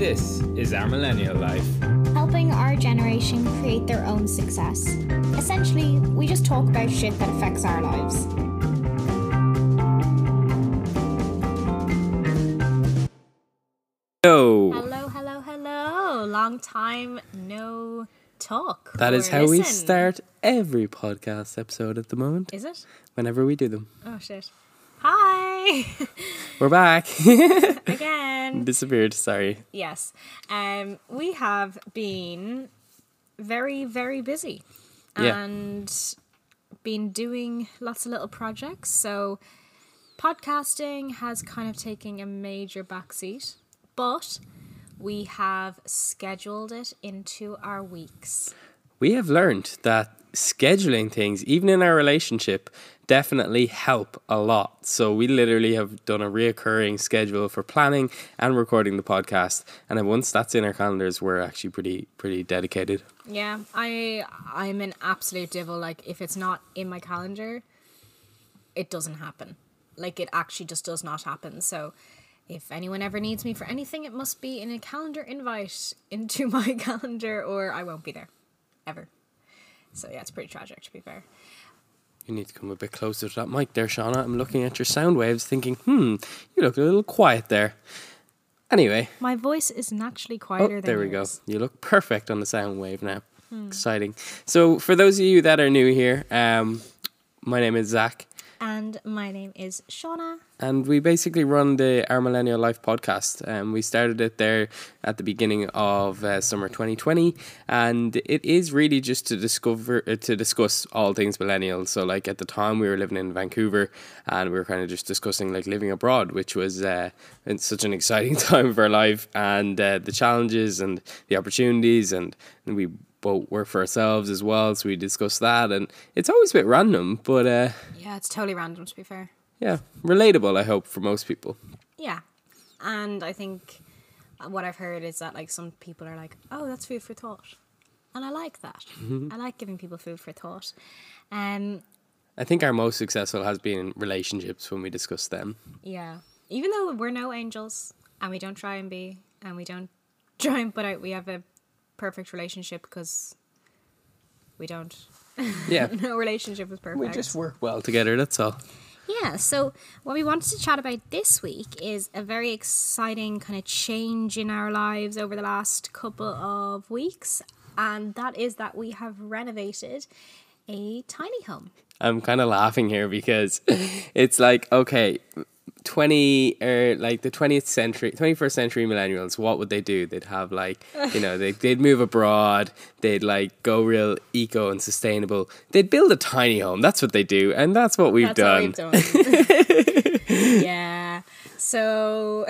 This is our millennial life. helping our generation create their own success. Essentially, we just talk about shit that affects our lives. Yo, Hello, hello, hello. Long time no talk. that is or how we start every podcast episode at the moment. Is it? Whenever we do them, Oh shit. Hi we're back. again. Disappeared. Sorry. yes. Um we have been very, very busy. Yeah. And been doing lots of little projects. So podcasting has kind of taken a major backseat. But we have scheduled it into our weeks. We have learned that scheduling things, even in our relationship, definitely help a lot. So we literally have done a reoccurring schedule for planning and recording the podcast. And once that's in our calendars, we're actually pretty pretty dedicated. Yeah, I I'm an absolute devil. Like if it's not in my calendar, it doesn't happen. Like it actually just does not happen. So if anyone ever needs me for anything, it must be in a calendar invite into my calendar or I won't be there. Ever. So yeah, it's pretty tragic to be fair. You need to come a bit closer to that mic there, Shauna. I'm looking at your sound waves thinking, hmm, you look a little quiet there. Anyway, My voice is naturally oh, quieter than there we go. You look perfect on the sound wave now. Exciting. So, for those of you that are new here, um, my name is Zach. And my name is Shauna. and we basically run the Our Millennial Life podcast. Um, we started it there at the beginning of uh, summer 2020, and it is really just to discover uh, to discuss all things millennials. So, like at the time, we were living in Vancouver, and we were kind of just discussing like living abroad, which was uh, such an exciting time of our life, and uh, the challenges and the opportunities, and, and we both work for ourselves as well. So we discussed that, and it's always a bit random, but uh, Yeah, it's totally random to be fair. yeah, relatable. I hope for most people. Yeah. And I think what I've heard is that like some people are like, "Oh, that's food for thought." And I like that. I like giving people food for thought. Um I think our most successful has been relationships when we discuss them. yeah. Even though we're no angels and we don't try and be and we don't try and put out we have a perfect relationship because we don't. Yeah. No relationship is perfect. we just work well together, that's all. Yeah, so what we wanted to chat about this week is a very exciting kind of change in our lives over the last couple of weeks, and that is that we have renovated a tiny home. I'm kind of laughing here because it's like, okay, 20 or like the 20th century, 21st century millennials, what would they do? They'd have like, you know, they, they'd move abroad, they'd like go real eco and sustainable. They'd build a tiny home. That's what they do. And that's what we've done. That's what we've done. yeah. So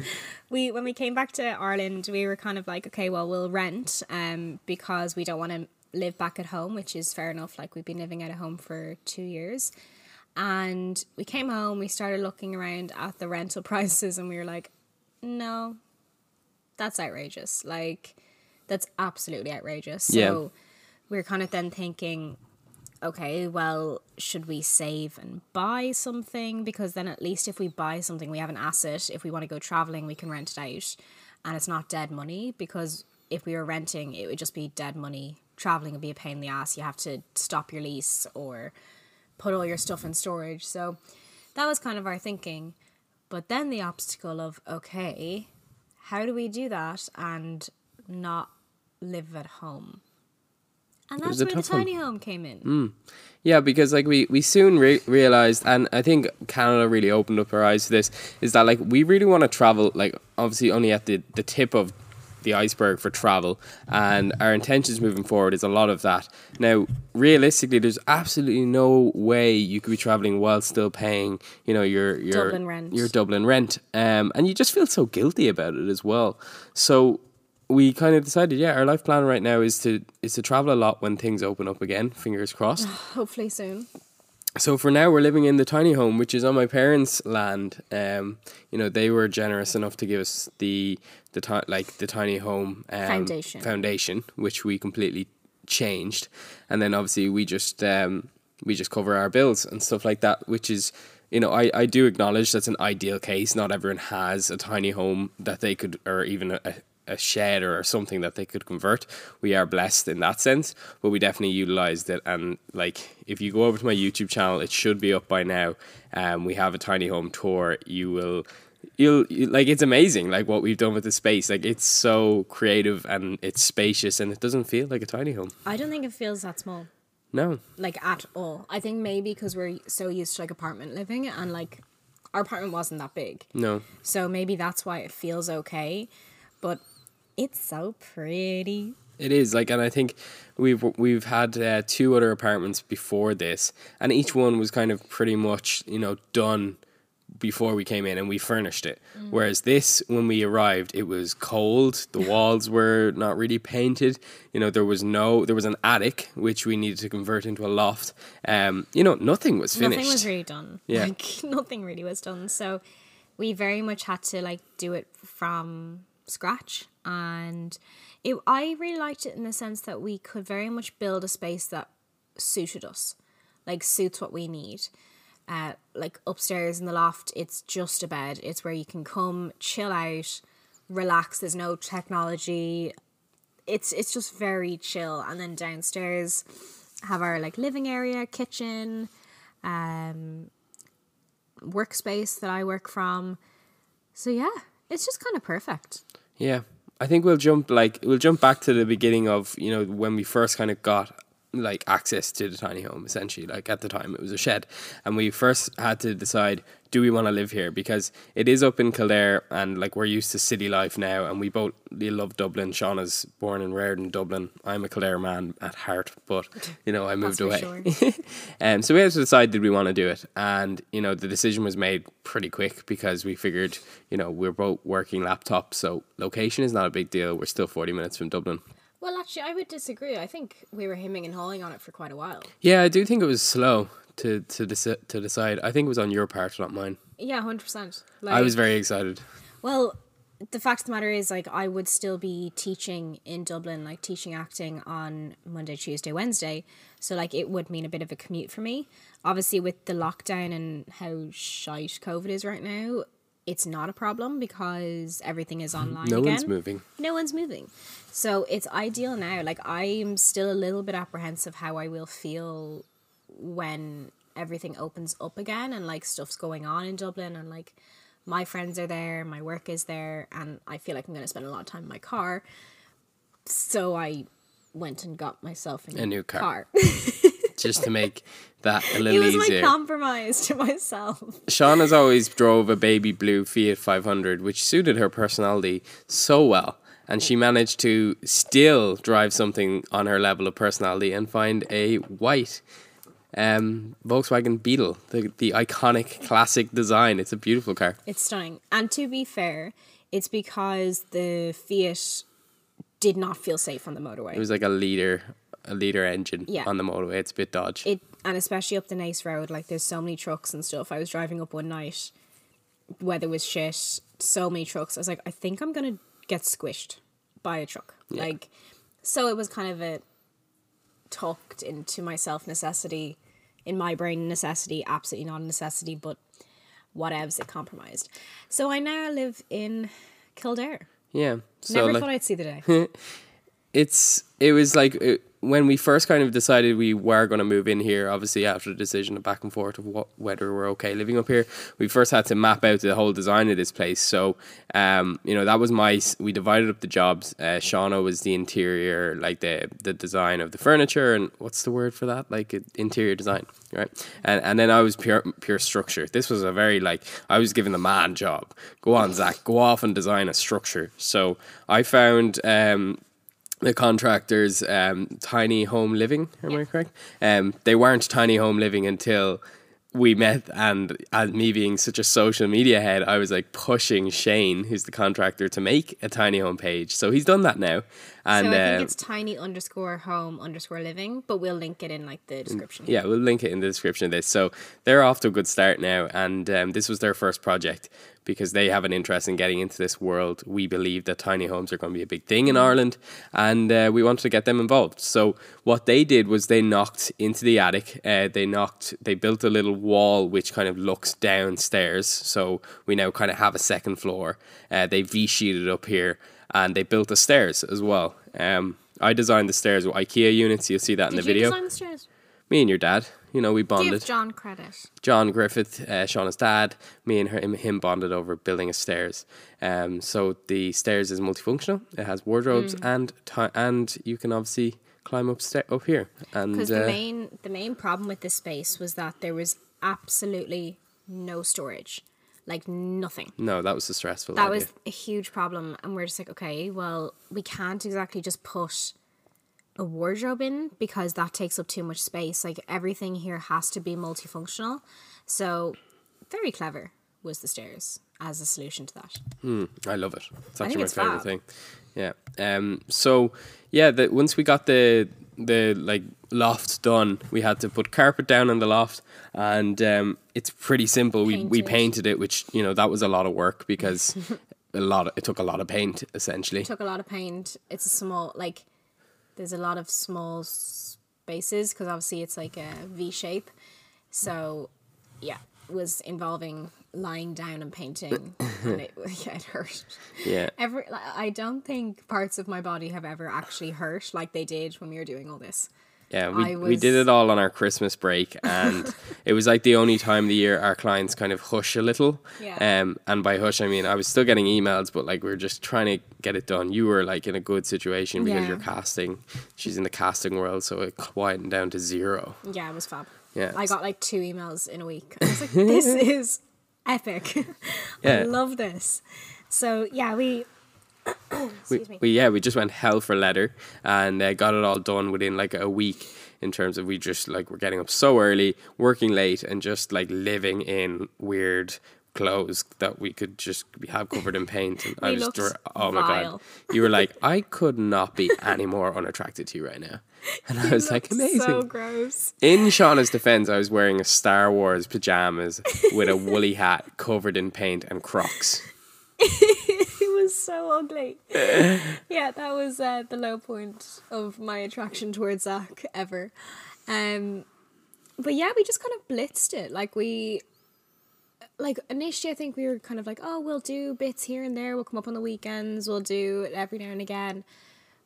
we when we came back to Ireland, we were kind of like, okay, well, we'll rent um because we don't want to live back at home, which is fair enough. Like we've been living at a home for 2 years. And we came home, we started looking around at the rental prices and we were like, no. That's outrageous. Like that's absolutely outrageous. So Yeah. we were kind of then thinking okay, well, should we save and buy something? Because then at least if we buy something, we have an asset. If we want to go traveling, we can rent it out and it's not dead money. Because if we were renting, it would just be dead money. Traveling would be a pain in the ass. You have to stop your lease or put all your stuff in storage. So that was kind of our thinking. But then the obstacle of, okay, how do we do that and not live at home? And that's where the tough one. tiny home came in. Hmm. Yeah, because like we we soon re- realized, and I think Canada really opened up our eyes to this, is that like we really want to travel, like obviously only at the the tip of the iceberg for travel, and our intentions moving forward is a lot of that. Now, realistically, there's absolutely no way you could be traveling while still paying, you know, your your Dublin rent. your Dublin rent, um, and you just feel so guilty about it as well. So we kind of decided, yeah, our life plan right now is to is to travel a lot when things open up again. Fingers crossed. Hopefully soon. So for now, we're living in the tiny home, which is on my parents' land. Um, you know, they were generous enough to give us the the ti- like the tiny home um, Foundation. foundation, which we completely changed, and then obviously we just um, we just cover our bills and stuff like that, which is. You know, I, I do acknowledge that's an ideal case. Not everyone has a tiny home that they could, or even a, a shed or something that they could convert. We are blessed in that sense, but we definitely utilized it. And like, if you go over to my YouTube channel, it should be up by now. Um, we have a tiny home tour. You will, you'll you, like, it's amazing, like what we've done with the space. Like, it's so creative and it's spacious, and it doesn't feel like a tiny home. I don't think it feels that small. No, like at all. I think maybe because we're so used to like apartment living and like our apartment wasn't that big. no. So maybe that's why it feels okay. But it's so pretty. It is like, and I think we've we've had uh, two other apartments before this, and each one was kind of pretty much you know done before we came in, and we furnished it. Whereas this, when we arrived, it was cold. The walls were not really painted. You know, there was no there was an attic which we needed to convert into a loft. Um, you know, nothing was finished. Nothing was really done. Yeah. Like nothing really was done. So we very much had to like do it from scratch and it I really liked it in the sense that we could very much build a space that suited us. Like suits what we need. Uh, like upstairs in the loft, it's just a bed. It's where you can come, chill out, relax. There's no technology. It's it's just very chill. And then downstairs, have our like living area, kitchen, um, workspace that I work from. So yeah, it's just kind of perfect. Yeah, I think we'll jump like we'll jump back to the beginning of you know when we first kind of got like access to the tiny home essentially. Like at the time it was a shed. And we first had to decide do we want to live here? Because it is up in Kildare and like we're used to city life now and we both we love Dublin. Shauna's born and reared in Dublin. I'm a Kildare man at heart but you know I moved away. sure. um, so we had to decide did we want to do it, and you know the decision was made pretty quick because we figured you know we're both working laptops, so location is not a big deal. We're still forty minutes from Dublin. Well, actually, I would disagree. I think we were hemming and hawing on it for quite a while. Yeah, I do think it was slow to to deci- to decide. I think it was on your part, not mine. Yeah, hundred percent. I was very excited. well. The fact of the matter is, like, I would still be teaching in Dublin, like teaching acting on Monday, Tuesday, Wednesday. So, like, it would mean a bit of a commute for me. Obviously, with the lockdown and how shite COVID is right now, it's not a problem because everything is online. No again. one's moving. no one's moving. So it's ideal now. Like I'm still a little bit apprehensive how I will feel when everything opens up again and like stuff's going on in Dublin and like my friends are there, my work is there, and I feel like I'm gonna spend a lot of time in my car. So I went and got myself a new, A new car. car. Just to make that a little easier. it was my compromise to myself. Shauna's always drove a baby blue Fiat 500, which suited her personality so well. And she managed to still drive something on her level of personality and find a white um, Volkswagen Beetle, the, the iconic classic design. It's a beautiful car. It's stunning. And to be fair, it's because the Fiat did not feel safe on the motorway. It was like a liter, a liter engine Yeah. on the motorway. It's a bit dodge. it and especially up the nice road like there's so many trucks and stuff i was driving up one night weather was shit so many trucks i was like i think i'm gonna get squished by a truck like so it was kind of a talked into myself necessity in my brain necessity absolutely not a necessity but whatevs it compromised so i now live in kildare yeah. So never like, thought i'd see the day it's it was like it, when we first kind of decided we were going to move in here obviously after the decision of back and forth of what whether we're okay living up here we first had to map out the whole design of this place. So um you know that was my we divided up the jobs. Uh, Shauna was the interior like the the design of the furniture and what's the word for that? Like interior design right? And and then I was pure pure structure. This was a very like I was given the man job. Go on Zach go off and design a structure. So I found um the contractors um, tiny home living am i correct? Um, they weren't tiny home living until we met and and me being such a social media head i was like pushing shane who's the contractor to make a tiny home page. So he's done that now And so I think uh, it's tiny underscore home underscore living, but we'll link it in like the description. Yeah, we'll link it in the description of this. So they're off to a good start now, and um, this was their first project because they have an interest in getting into this world. We believe that tiny homes are going to be a big thing in Ireland, and uh, we wanted to get them involved. So what they did was they knocked into the attic. Uh, they knocked. They built a little wall which kind of looks downstairs. So we now kind of have a second floor. Uh, they V sheeted up here, and they built the stairs as well. Um, I designed the stairs with IKEA units. You'll see that in the you video. design the stairs? Me and your dad, you know, we bonded. Give John credit. John Griffith, uh, Shauna's dad, me and her, him, him bonded over building a stairs. Um, so the stairs is multifunctional. It has wardrobes Mm. and ti- and you can obviously climb up sta- up here. And Because uh, the main the main problem with this space was that there was absolutely no storage, like nothing. no, that was the stressful. That idea. was a huge problem, and we're just like, okay, well, we can't exactly just put a wardrobe in because that takes up too much space. Like everything here has to be multifunctional. So, very clever was the stairs as a solution to that. I love it. It's actually my favorite fab. thing. Yeah. Um. So yeah, that once we got the the like loft done, we had to put carpet down in the loft, and um, it's pretty simple. We we Painted. painted it, which you know that was a lot of work because a lot of, it took a lot of paint essentially. It took a lot of paint. It's a small like there's a lot of small spaces because obviously it's like a V shape. So yeah, was involving lying down and painting, and it yeah it hurt. Yeah. Every like, I don't think parts of my body have ever actually hurt like they did when we were doing all this. Yeah, we, I we did it all on our Christmas break, and it was like the only time of the year our clients kind of hush a little. Yeah. Um, and by hush, I mean I was still getting emails, but like we are just trying to get it done. You were like in a good situation because Yeah. you're casting. She's in the casting world, so it quietened down to zero. Yeah, it was fab. Yeah. I got like two emails in a week. I was like, this is epic. I love this. So yeah, we We, excuse me. we yeah, we just went hell for leather and uh, got it all done within like a week. In terms of we just like we're getting up so early, working late, and just like living in weird clothes that we could just have covered in paint. And I was, oh my god, you were like, I could not be any more unattracted to you right now, and I was like, amazing. So gross. In Shauna's defense, I was wearing a Star Wars pajamas with a woolly hat covered in paint and Crocs. It was so ugly. yeah, that was uh, the low point of my attraction towards Zach ever. Um, but yeah, we just kind of blitzed it. Like we, like initially, I think we were kind of like, oh, we'll do bits here and there. We'll come up on the weekends. We'll do it every now and again.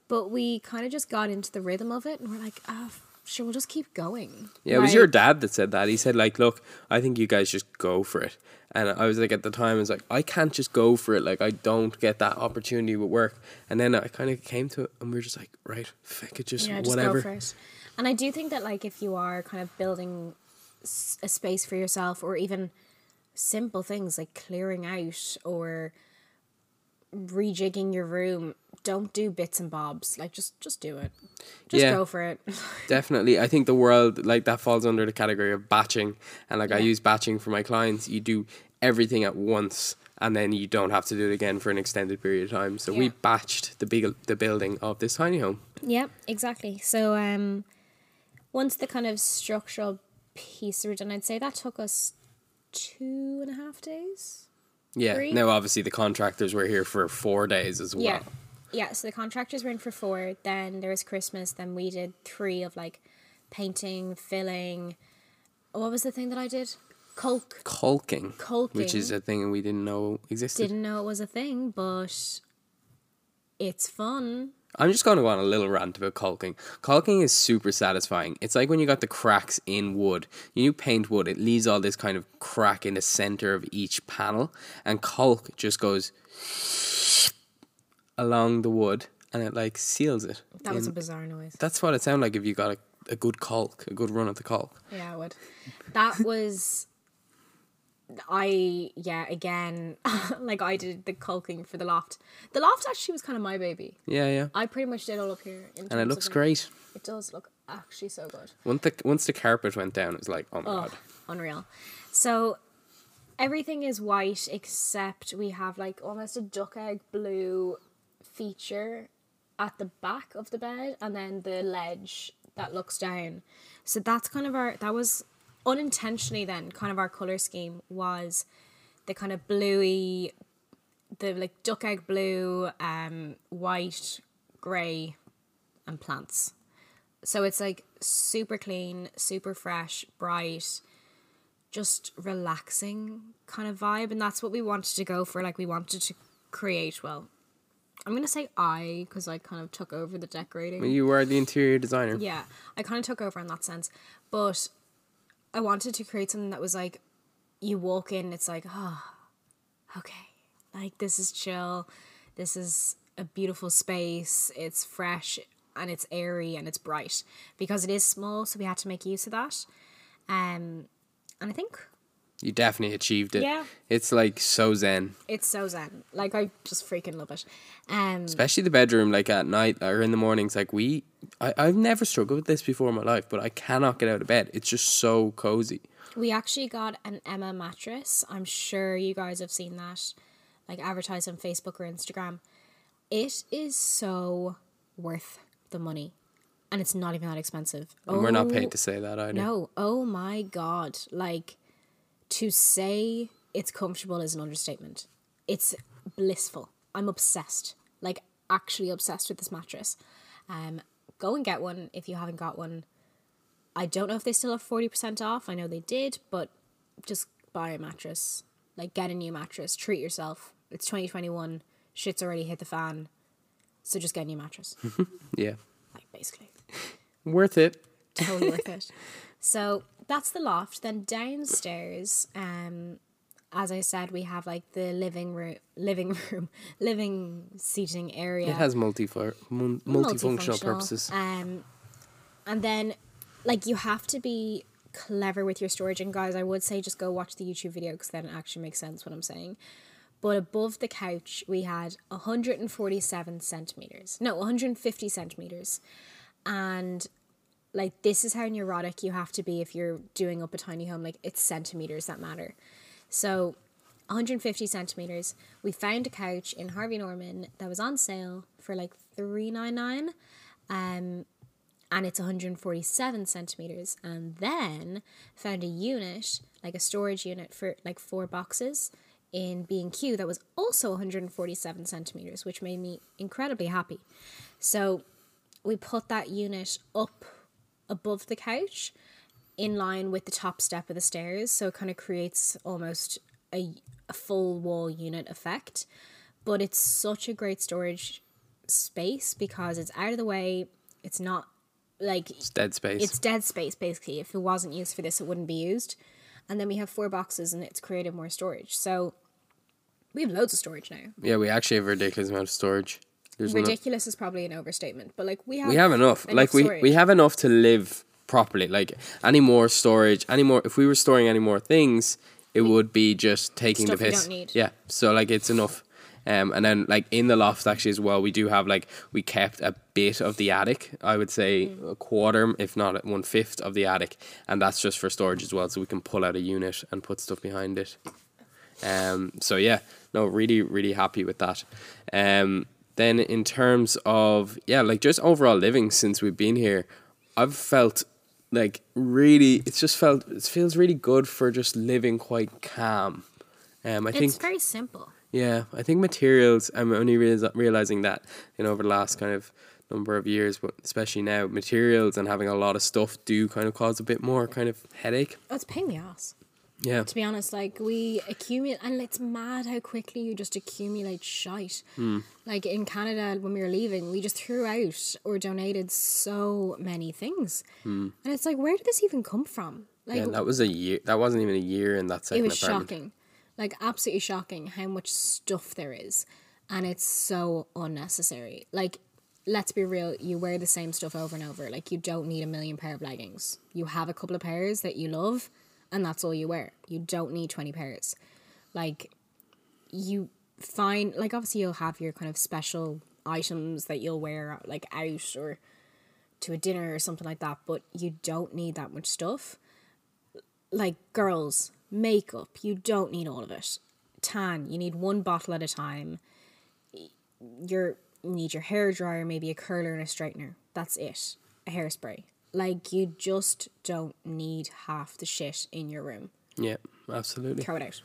But we kind of just got into the rhythm of it, and we're like, oh, sure, we'll just keep going. Yeah, it was your dad that said that. He said, like, look, I think you guys just go for it. And I was like, at the time, I was like, I can't just go for it. Like, I don't get that opportunity with work. And then I kind of came to it, and we are just like, right, fuck it, just yeah, whatever. go for it. And I do think that like if you are kind of building a space for yourself, or even simple things like clearing out or rejigging your room, don't do bits and bobs. Like just just do it. Just Yeah. go for it. Definitely. I think the world, like, that falls under the category of batching. And, like, I use batching for my clients. You do everything at once. And then you don't have to do it again for an extended period of time. So we batched the big the building of this tiny home. Yep, exactly. So um once the kind of structural piece were done, I'd say that took us two and a half days. Yeah. Three? Now, obviously, the contractors were here for four days as well. Yeah. Yeah, so the contractors were in for four, then there was Christmas, then we did three of like painting, filling. What was the thing that I did? Caulk. Caulking. Which is a thing we didn't know existed. Didn't know it was a thing, but it's fun. I'm just going to go on a little rant about caulking. Caulking is super satisfying. It's like when you got the cracks in wood. You paint wood, it leaves all this kind of crack in the center of each panel, and caulk just goes along the wood and it like seals it. That was a bizarre noise. That's what it sounded like if you got a, a good caulk, a good run at the caulk. Yeah, I would. That was. I yeah again like I did the caulking for the loft. The loft actually was kind of my baby. Yeah, yeah. I pretty much did all up here. In And it looks great. It does look actually so good. Once the, once the carpet went down, it was like, oh my Oh, god. unreal. So everything is white except we have like almost a duck egg blue feature at the back of the bed and then the ledge that looks down. So that's kind of our that was unintentionally then kind of our color scheme was the kind of bluey the like duck egg blue, um, white, grey, and plants. So it's like super clean, super fresh, bright, just relaxing kind of vibe. And that's what we wanted to go for. Like, we wanted to create, well, I'm going to say I because I kind of took over the decorating. You were the interior designer. Yeah, I kind of took over in that sense. But I wanted to create something that was like, you walk in, it's like, oh, okay, like this is chill. This is a beautiful space. It's fresh and it's airy and it's bright because it is small. So we had to make use of that. Um, and I think You definitely achieved it. Yeah. It's like so zen. it's so zen. Like I just freaking love it. Um, Especially the bedroom, like at night or in the mornings. Like we, I, I've never struggled with this before in my life, but I cannot get out of bed. It's just so cozy. We actually got an Emma mattress. I'm sure you guys have seen that, like advertised on Facebook or Instagram. It is so worth the money, and it's not even that expensive. And we're not Oh, paid to say that either. No, oh my god! Like to say it's comfortable is an understatement. It's blissful. I'm obsessed. Like actually obsessed with this mattress. Um, go and get one if you haven't got one. I don't know if they still have forty percent off. I know they did, but just buy a mattress. Like get a new mattress. Treat yourself. It's 2021. Shit's already hit the fan. So just get a new mattress. Yeah. like basically Worth it. totally worth it. So that's the loft. Then downstairs, um, as I said, we have like the living room, living room, living seating area. It has multi mun- multifunctional purposes. Um, and then, like, you have to be clever with your storage. And guys, I would say just go watch the YouTube video because then it actually makes sense what I'm saying. But above the couch, we had 147 centimeters. No, 150 centimeters. And like this is how neurotic you have to be if you're doing up a tiny home. Like it's centimeters that matter. So 150 centimeters. We found a couch in Harvey Norman that was on sale for like 399 um and it's 147 centimeters and then found a unit like a storage unit for like four boxes in B&Q that was also 147 centimeters which made me incredibly happy so we put that unit up above the couch in line with the top step of the stairs so it kind of creates almost a, a full wall unit effect. But it's such a great storage space because it's out of the way. It's not like It's dead space. it's dead space basically. If it wasn't used for this it wouldn't be used. And then we have four boxes and it's created more storage. So we have loads of storage now. Yeah, we actually have a ridiculous amount of storage. There's ridiculous is probably an overstatement but like we have we have enough. like we storage. we have enough to live properly. Like any more storage, any more. If we were storing any more things, it would be just taking the we piss. Yeah. So like it's enough. Um, and then like in the loft actually as well, we do have like we kept a bit of the attic. I would say Mm. a quarter, if not one fifth of the attic, and that's just for storage as well. So we can pull out a unit and put stuff behind it. Um, so yeah, no, really, really happy with that. Um, then in terms of yeah, like just overall living since we've been here, I've felt like really, it's just felt it feels really good for just living quite calm. Um, I think it's very simple yeah, I think materials. I'm only realiz- realizing that you know over the last kind of number of years, but especially now, materials and having a lot of stuff do kind of cause a bit more kind of headache. oh, it's a pain in the ass Yeah, to be honest, like we accumulate, and it's mad how quickly you just accumulate shite. Hmm. Like in Canada, when we were leaving, we just threw out or donated so many things, and it's like, where did this even come from? Like, yeah. That was a year. That wasn't even a year in that it was apartment. shocking, like absolutely shocking how much stuff there is, and it's so unnecessary. Like, let's be real, you wear the same stuff over and over. Like, you don't need a million pair of leggings. You have a couple of pairs that you love, and that's all you wear. You don't need twenty pairs. Like, you find like obviously you'll have your kind of special items that you'll wear like out or to a dinner or something like that, but you don't need that much stuff. Like girls, makeup, you don't need all of it. Tan, you need one bottle at a time. Your need your hair dryer, maybe a curler and a straightener. That's it. A hairspray. Like you just don't need half the shit in your room. Yeah, absolutely. Throw it out.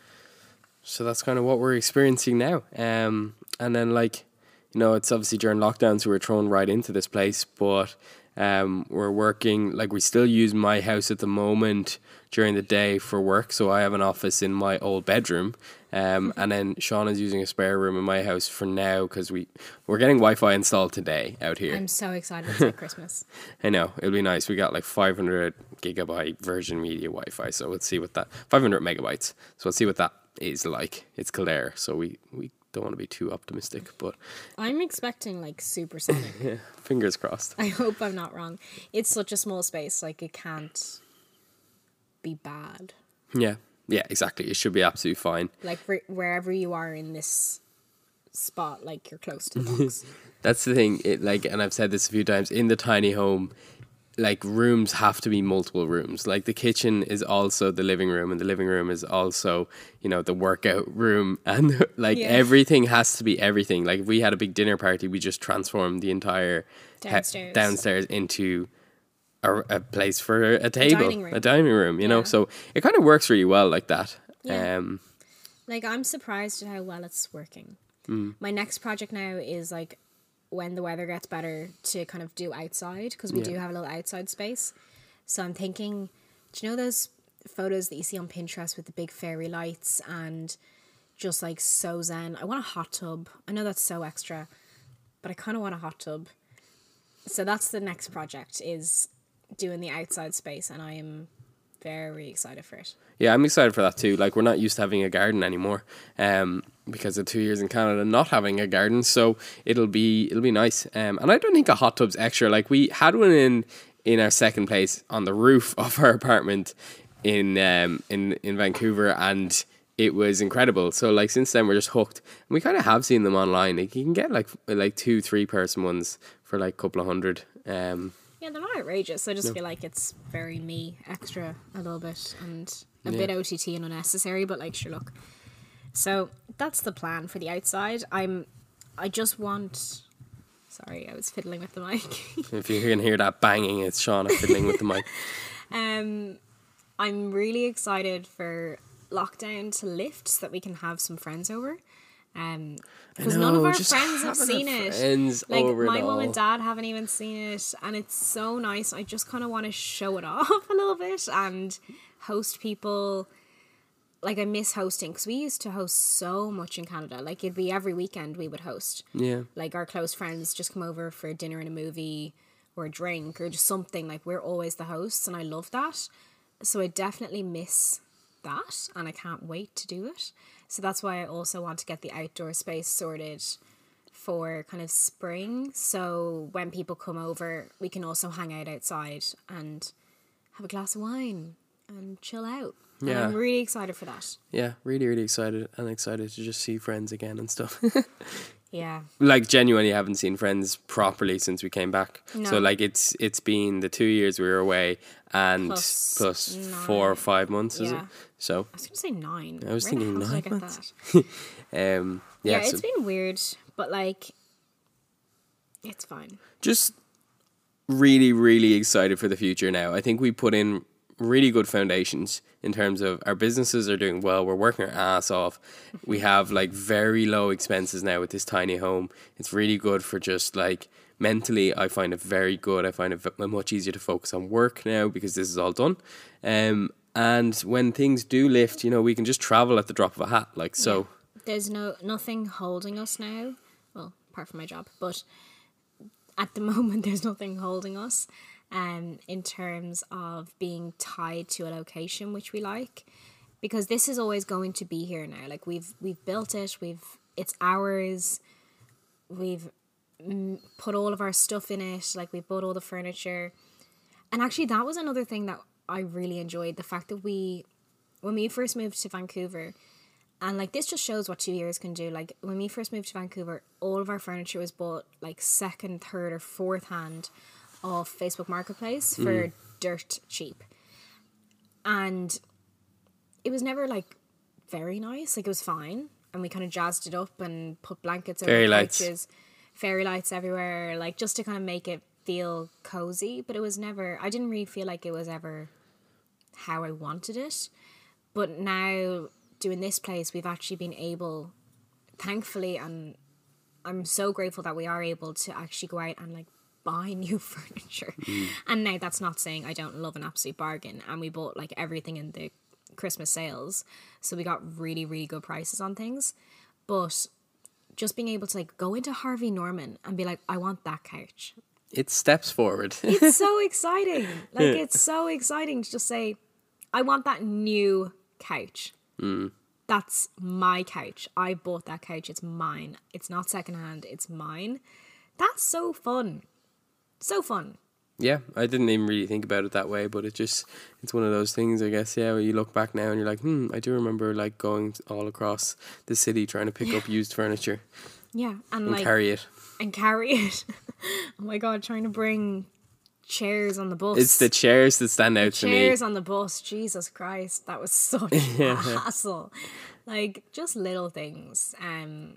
So that's kind of what we're experiencing now. Um, and then like, you know, it's obviously during lockdowns we're thrown right into this place, but um, we're working like we still use my house at the moment during the day for work. So I have an office in my old bedroom, um, and then Sean is using a spare room in my house for now because we we're getting Wi-Fi installed today out here. I'm so excited. for Christmas. I know it'll be nice. We got like 500 gigabyte Virgin Media Wi-Fi, so let's see what that 500 megabytes. So let's see what that is like. It's Kildare, so we we don't want to be too optimistic, but I'm expecting like supersonic. yeah, fingers crossed. I hope I'm not wrong. It's such a small space, like it can't be bad. Yeah, yeah, exactly. It should be absolutely fine. Like where- wherever you are in this spot, like you're close to the box. That's the thing. It like, and I've said this a few times in the tiny home. Like rooms have to be multiple rooms. Like the kitchen is also the living room, and the living room is also, you know, the workout room, and like Yeah. everything has to be everything. Like if we had a big dinner party, we just transformed the entire he- Downstairs. downstairs into a, a place for a table, dining room. a dining room. You know, so it kind of works really well like that. Yeah. Um, like I'm surprised at how well it's working. My next project now is like when the weather gets better to kind of do outside because we do have a little outside space. So I'm thinking, do you know those photos that you see on Pinterest with the big fairy lights and just like so zen? I want a hot tub. I know that's so extra, but I kind of want a hot tub. So that's the next project is doing the outside space, and I am very excited for it. Yeah, I'm excited for that too. Like we're not used to having a garden anymore, um, because of two years in Canada not having a garden. So it'll be it'll be nice. Um, and I don't think a hot tub's extra. Like we had one in in our second place on the roof of our apartment in um in in Vancouver, and it was incredible. So like since then we're just hooked. And we kind of have seen them online. Like you can get like like two three person ones for like a couple of hundred. Um, Yeah, they're not outrageous. I just feel like it's very me, extra a little bit, and a bit OTT and unnecessary. But like, sure, look. So that's the plan for the outside. I'm. I just want. Sorry, I was fiddling with the mic. if you can hear that banging, it's Shauna fiddling with the mic. um, I'm really excited for lockdown to lift so that we can have some friends over. Um, because none of our friends have seen it. Like my mum all. and dad haven't even seen it, and it's so nice. I just kind of want to show it off a little bit and host people. Like I miss hosting because we used to host so much in Canada. Like it'd be every weekend we would host. Yeah. Like our close friends just come over for dinner and a movie or a drink or just something. Like we're always the hosts, and I love that. So I definitely miss that, and I can't wait to do it. So that's why I also want to get the outdoor space sorted for kind of spring. So when people come over, we can also hang out outside and have a glass of wine and chill out. And Yeah. I'm really excited for that. Yeah, really, really excited and excited to just see friends again and stuff. Yeah. like genuinely haven't seen friends properly since we came back. So like it's it's been the two years we were away and Plus plus, four or five months, is it? Yeah. So I was to say nine. I was Where thinking hell did I nine months. um Yeah, yeah, so it's been weird, but like, it's fine. just really, really excited for the future now. I think we put in really good foundations in terms of our businesses are doing well. We're working our ass off. We have like very low expenses now with this tiny home. It's really good for just like mentally. I find it very good. I find it much easier to focus on work now because this is all done. Um, and when things do lift, you know, we can just travel at the drop of a hat. Like so. There's no nothing holding us now. Well, apart from my job, but at the moment, there's nothing holding us. Um, in terms of being tied to a location which we like, because this is always going to be here now. Like we've we've built it. We've it's ours. We've put all of our stuff in it. Like we bought all the furniture. And actually, that was another thing that I really enjoyed the fact that we, when we first moved to Vancouver, and like this just shows what two years can do. Like when we first moved to Vancouver, all of our furniture was bought like second, third, or fourth hand off Facebook Marketplace mm. for dirt cheap. And it was never like very nice. Like it was fine. And we kind of jazzed it up and put blankets over Fairy the lights. couches. fairy lights everywhere, like just to kind of make it feel cozy. But it was never. I didn't really feel like it was ever how I wanted it. But now doing this place, we've actually been able, thankfully, and I'm so grateful that we are able to actually go out and like buy new furniture. Mm. And now that's not saying I don't love an absolute bargain. And we bought like everything in the Christmas sales, so we got really really good prices on things. But just being able to like go into Harvey Norman and be like, I want that couch. It steps forward. It's so exciting. Like it's so exciting to just say, I want that new couch. Mm. That's my couch. I bought that couch. It's mine. It's not secondhand. It's mine. That's so fun. So fun. Yeah, I didn't even really think about it that way, but it just it's one of those things, I guess. Yeah, where you look back now and you're like, hmm, I do remember like going all across the city trying to pick up used furniture Yeah, and, and like carry it. and carry it. oh my god, trying to bring chairs on the bus. It's the chairs that stand out to me. chairs on the bus. Jesus Christ, that was such a hassle. Like just little things. Um,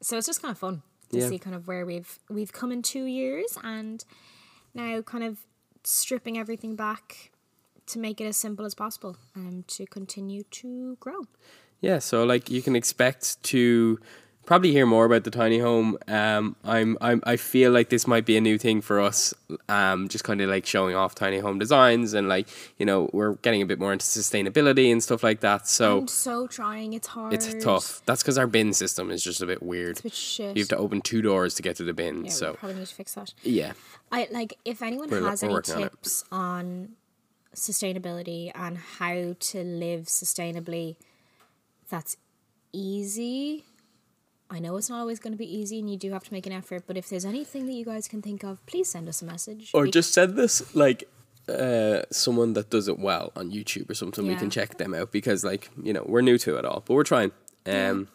so it's just kind of fun to Yeah. see kind of where we've we've come in two years and now kind of stripping everything back to make it as simple as possible and to continue to grow. Yeah, so like you can expect to probably hear more about the tiny home. Um, I'm, I'm I feel like this might be a new thing for us. Um, just kind of like showing off tiny home designs and like you know we're getting a bit more into sustainability and stuff like that. So I'm so trying. It's hard. it's tough. That's because our bin system is just a bit weird. It's a bit shit. You have to open two doors to get to the bin. yeah, so probably need to fix that. yeah, I like if anyone We're has we're any working on tips on sustainability and how to live sustainably that's easy. I know it's not always going to be easy and you do have to make an effort, but if there's anything that you guys can think of, please send us a message. or Be- just send this like uh someone that does it well on YouTube or something. We can check them out because like you know we're new to it all, but we're trying. Um,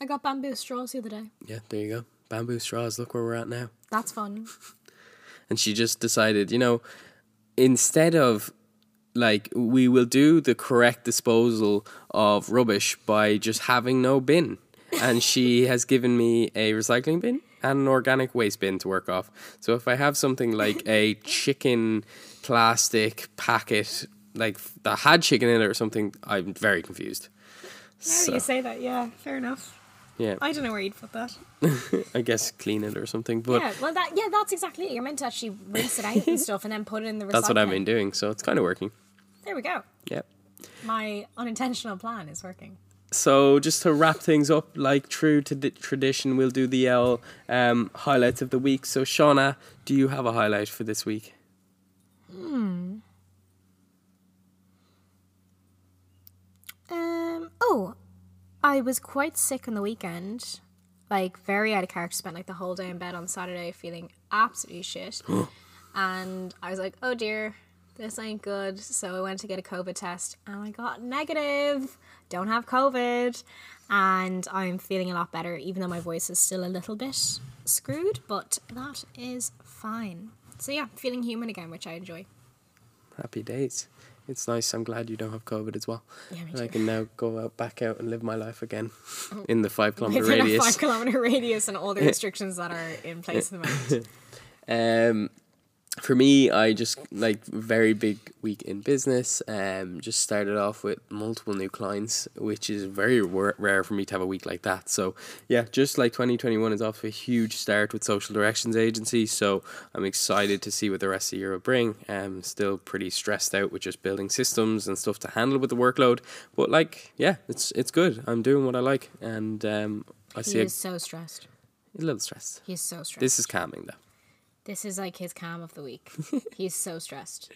I got bamboo straws the other day. yeah, there you go. Bamboo straws. Look where we're at now. That's fun. and she just decided, you know, instead of like we will do the correct disposal of rubbish by just having no bin. And she has given me a recycling bin and an organic waste bin to work off. So if I have something like a chicken plastic packet like that had chicken in it or something, I'm very confused. Now So, you say that, yeah, fair enough. yeah, I don't know where you'd put that. I guess clean it or something. But yeah, well, that yeah, that's exactly it. You're meant to actually rinse it out and stuff, and then put it in the. Recycling. That's what I've been doing. So it's kind of working. There we go. Yep. My unintentional plan is working. So just to wrap things up, like true to the tradition, we'll do the L um, highlights of the week. So Shauna, do you have a highlight for this week? Hmm. Um. Oh, I was quite sick on the weekend. Like very out of character. Spent like the whole day in bed on Saturday, feeling absolutely shit. and I was like, oh dear, this ain't good. So I went to get a COVID test, and I got negative. Don't have COVID, and I'm feeling a lot better. Even though my voice is still a little bit screwed, but that is fine. So yeah, feeling human again, which I enjoy. Happy days. It's nice. I'm glad you don't have COVID as well. Yeah, me and I can now go out back out and live my life again in the five kilometer Within a radius. five kilometer radius and all the restrictions that are in place at the moment. Um, for me, I just like very big week in business. Um, just started off with multiple new clients, which is very rare rare for me to have a week like that. So yeah, just like twenty twenty one is off to a huge start with Social Directions Agency. So I'm excited to see what the rest of the year will bring. Um, still pretty stressed out with just building systems and stuff to handle with the workload, but like yeah, it's it's good. I'm doing what I like, and um, I see He is so stressed. a little stressed. He's so stressed. This is calming though. This is like his calm of the week. He's so stressed.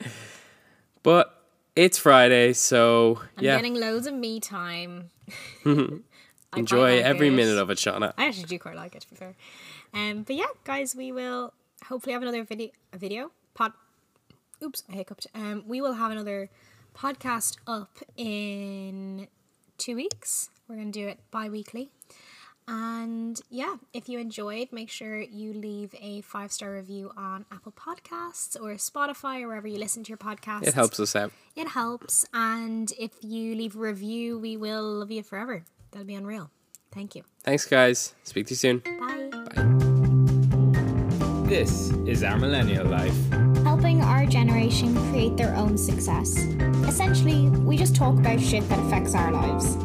But it's Friday, so I'm yeah, getting loads of me time. Enjoy like every it. minute of it, Shauna. I actually do quite like it to be fair. Um, but yeah, guys, we will hopefully have another video. A video pod. Oops, I hiccuped. Um, we will have another podcast up in two weeks. We're gonna do it bi-weekly. And yeah, if you enjoyed, make sure you leave a five star review on Apple Podcasts or Spotify or wherever you listen to your podcasts. It helps us out. It helps. And if you leave a review, we will love you forever. That'll be unreal. Thank you. Thanks, guys. Speak to you soon. Bye. Bye. This is our millennial life. helping our generation create their own success. Essentially, we just talk about shit that affects our lives.